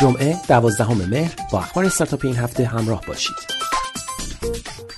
جمعه دوازدهم مهر با اخبار استارتاپ این هفته همراه باشید.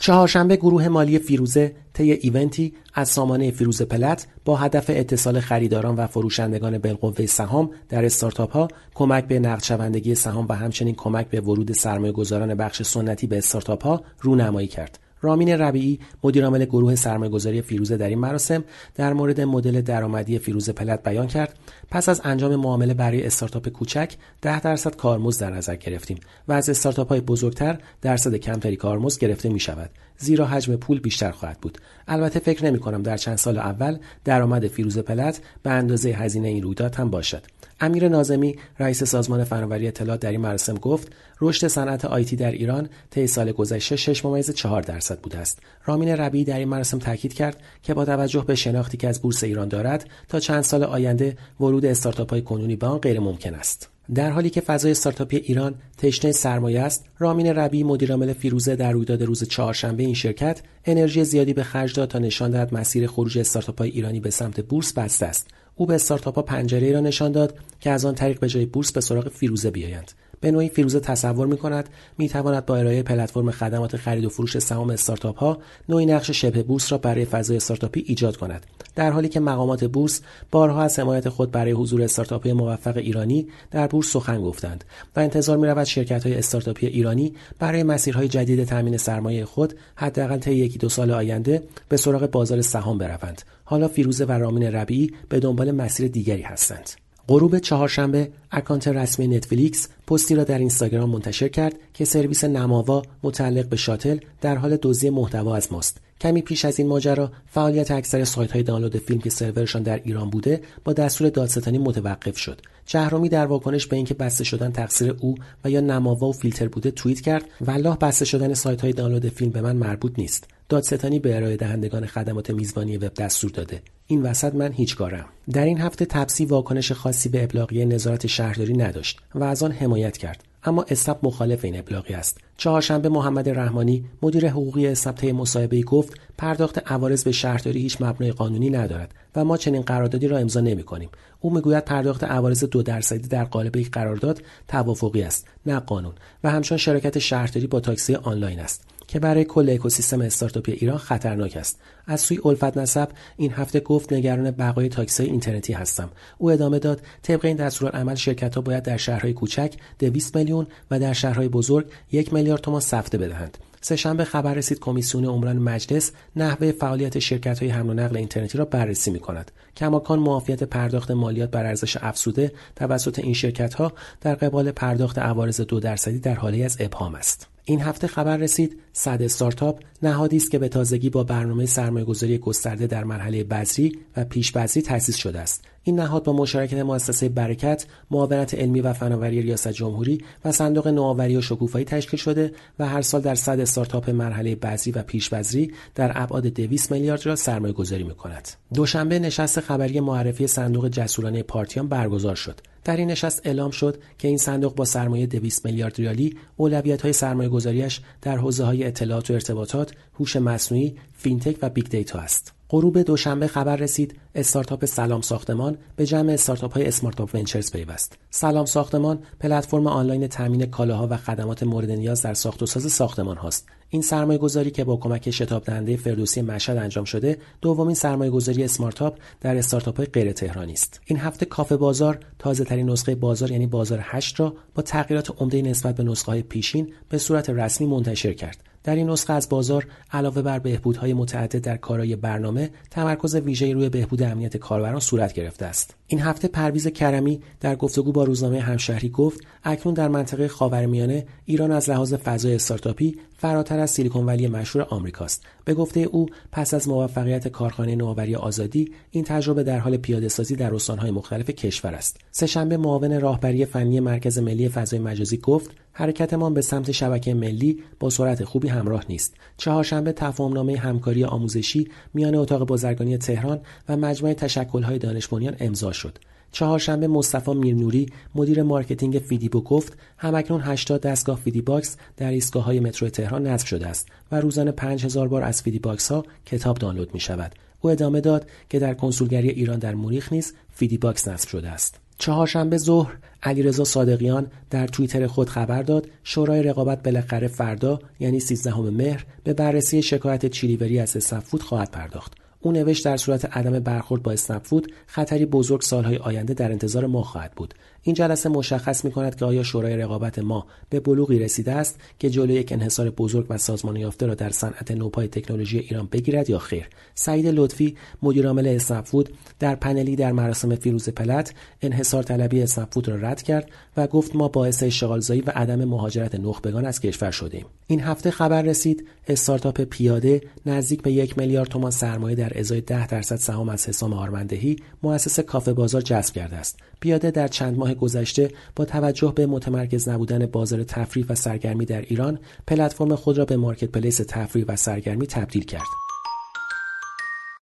چهارشنبه گروه مالی فیروزه طی ایونتی از سامانه فیروزه پلت با هدف اتصال خریداران و فروشندگان بالقوه سهام در استارتاپ ها کمک به نقد شوندگی سهام و همچنین کمک به ورود سرمایه گذاران بخش سنتی به استارتاپ ها رونمایی کرد. رامین ربیعی مدیرعامل گروه سرمایه‌گذاری فیروزه در این مراسم در مورد مدل درآمدی فیروزه پلت بیان کرد. پس از انجام معامله برای استارتاپ کوچک 10 درصد کارمزد در نظر گرفتیم و از استارتاپ های بزرگتر درصد کمتری کارمزد گرفته می شود زیرا حجم پول بیشتر خواهد بود. البته فکر نمی کنم در چند سال اول درآمد فیروزه پلت به اندازه هزینه این رویداد هم باشد. امیر نازمی رئیس سازمان فناوری اطلاعات در این مراسم گفت رشد صنعت آیتی در ایران طی سال گذشته 6 ممیز 4 درصد بوده است. رامین ربی در این مراسم تاکید کرد که با توجه به شناختی که از بورس ایران دارد تا چند سال آینده ورود استارتاپ های کنونی به آن غیر ممکن است. در حالی که فضای استارتاپی ایران تشنه سرمایه است رامین ربی مدیرعامل فیروزه در رویداد روز چهارشنبه این شرکت انرژی زیادی به خرج داد تا نشان دهد مسیر خروج استارتاپ ایرانی به سمت بورس بسته است. او به استارتاپ ها پنجره را نشان داد که از آن طریق به جای بورس به سراغ فیروزه بیایند. به نوعی فیروزه تصور می کند می تواند با ارائه پلتفرم خدمات خرید و فروش سهام استارتاپ ها نوعی نقش شبه بورس را برای فضای استارتاپی ایجاد کند. در حالی که مقامات بورس بارها از حمایت خود برای حضور استارتاپ موفق ایرانی در بورس سخن گفتند و انتظار می رود شرکت های استارتاپی ایرانی برای مسیرهای جدید تامین سرمایه خود حداقل طی یکی دو سال آینده به سراغ بازار سهام بروند. حالا فیروزه و رامین ربیعی به دنبال مسیر دیگری هستند. غروب چهارشنبه اکانت رسمی نتفلیکس پستی را در اینستاگرام منتشر کرد که سرویس نماوا متعلق به شاتل در حال دزدی محتوا از ماست. کمی پیش از این ماجرا فعالیت اکثر سایت های دانلود فیلم که سرورشان در ایران بوده با دستور دادستانی متوقف شد. جهرومی در واکنش به اینکه بسته شدن تقصیر او و یا نماوا و فیلتر بوده توییت کرد والله بسته شدن سایت های دانلود فیلم به من مربوط نیست. دادستانی به ارائه دهندگان خدمات میزبانی وب دستور داده. این وسط من هیچ کارم. در این هفته تپسی واکنش خاصی به ابلاغیه نظارت شهرداری نداشت و از آن حمایت کرد. اما اسنپ مخالف این ابلاغی است. چهارشنبه محمد رحمانی مدیر حقوقی اسنپ طی مصاحبه گفت پرداخت عوارض به شهرداری هیچ مبنای قانونی ندارد و ما چنین قراردادی را امضا نمی کنیم او می‌گوید پرداخت عوارض دو درصدی در قالب یک قرارداد توافقی است نه قانون و همچون شرکت شهرداری با تاکسی آنلاین است. که برای کل اکوسیستم استارتاپی ایران خطرناک است از سوی الفت نسب این هفته گفت نگران بقای تاکسی اینترنتی هستم او ادامه داد طبق این دستورالعمل شرکت ها باید در شهرهای کوچک 200 میلیون و در شهرهای بزرگ یک میلیارد تومان سفته بدهند سهشنبه خبر رسید کمیسیون عمران مجلس نحوه فعالیت شرکت های حمل و نقل اینترنتی را بررسی می کند. کماکان معافیت پرداخت مالیات بر ارزش افزوده توسط این شرکت ها در قبال پرداخت عوارض دو درصدی در حالی از ابهام است. این هفته خبر رسید صد استارتاپ نهادی است که به تازگی با برنامه سرمایهگذاری گسترده در مرحله بذری و پیش بذری تأسیس شده است این نهاد با مشارکت مؤسسه برکت معاونت علمی و فناوری ریاست جمهوری و صندوق نوآوری و شکوفایی تشکیل شده و هر سال در صد استارتاپ مرحله بذری و پیش بذری در ابعاد 200 میلیارد را سرمایه گذاری می کند. دوشنبه نشست خبری معرفی صندوق جسورانه پارتیان برگزار شد. در این نشست اعلام شد که این صندوق با سرمایه 200 میلیارد ریالی اولویت های سرمایه در حوزه اطلاعات و ارتباطات، هوش مصنوعی، فینتک و big data است. غروب دوشنبه خبر رسید استارتاپ سلام ساختمان به جمع استارتاپ های Smart Up Ventures پیوست. سلام ساختمان پلتفرم آنلاین تامین کالاها و خدمات مورد نیاز در ساخت و ساز ساختمان هاست. این سرمایه گذاری که با کمک شتاب دهنده فردوسی مشهد انجام شده دومین سرمایه گذاری اسمارتاپ در استارتاپ های غیر تهرانی است این هفته کافه بازار تازه ترین نسخه بازار یعنی بازار 8 را با تغییرات عمده نسبت به نسخه های پیشین به صورت رسمی منتشر کرد در این نسخه از بازار علاوه بر بهبودهای متعدد در کارای برنامه تمرکز ویژه روی بهبود امنیت کاربران صورت گرفته است. این هفته پرویز کرمی در گفتگو با روزنامه همشهری گفت اکنون در منطقه خاورمیانه ایران از لحاظ فضای استارتاپی فراتر از سیلیکون ولی مشهور آمریکاست به گفته او پس از موفقیت کارخانه نوآوری آزادی این تجربه در حال پیاده سازی در استانهای مختلف کشور است. سهشنبه معاون راهبری فنی مرکز ملی فضای مجازی گفت حرکتمان به سمت شبکه ملی با سرعت خوبی همراه نیست چهارشنبه تفاهمنامه همکاری آموزشی میان اتاق بازرگانی تهران و مجمع تشکل‌های دانش امضا شد چهارشنبه مصطفی میرنوری مدیر marketing فیدیبو گفت همکنون 80 دستگاه فیدی باکس در ایستگاه های مترو تهران نصب شده است و روزانه 5000 بار از فیدی باکس ها کتاب دانلود می شود. او ادامه داد که در کنسولگری ایران در مونیخ نیز فیدی باکس نصب شده است. چهارشنبه ظهر علیرضا صادقیان در توییتر خود خبر داد شورای رقابت بالاخره فردا یعنی 13 مهر به بررسی شکایت چیلیوری از اسنپفود خواهد پرداخت. او نوشت در صورت عدم برخورد با اسنپفود خطری بزرگ سالهای آینده در انتظار ما خواهد بود. این جلسه مشخص می کند که آیا شورای رقابت ما به بلوغی رسیده است که جلوی یک انحصار بزرگ و سازمان یافته را در صنعت نوپای تکنولوژی ایران بگیرد یا خیر؟ سعید لطفی مدیرعامل اسنپفود در پنلی در مراسم فیروز پلت انحصار طلبی اسنپفود را رد کرد و گفت ما باعث اشتغالزایی و عدم مهاجرت نخبگان از کشور شدیم این هفته خبر رسید استارتاپ پیاده نزدیک به یک میلیارد تومان سرمایه در ازای ده درصد سهام از حسام آرمندهی مؤسس کافه بازار جذب کرده است. پیاده در چند ماه گذشته با توجه به متمرکز نبودن بازار تفریح و سرگرمی در ایران پلتفرم خود را به مارکت پلیس تفریح و سرگرمی تبدیل کرد.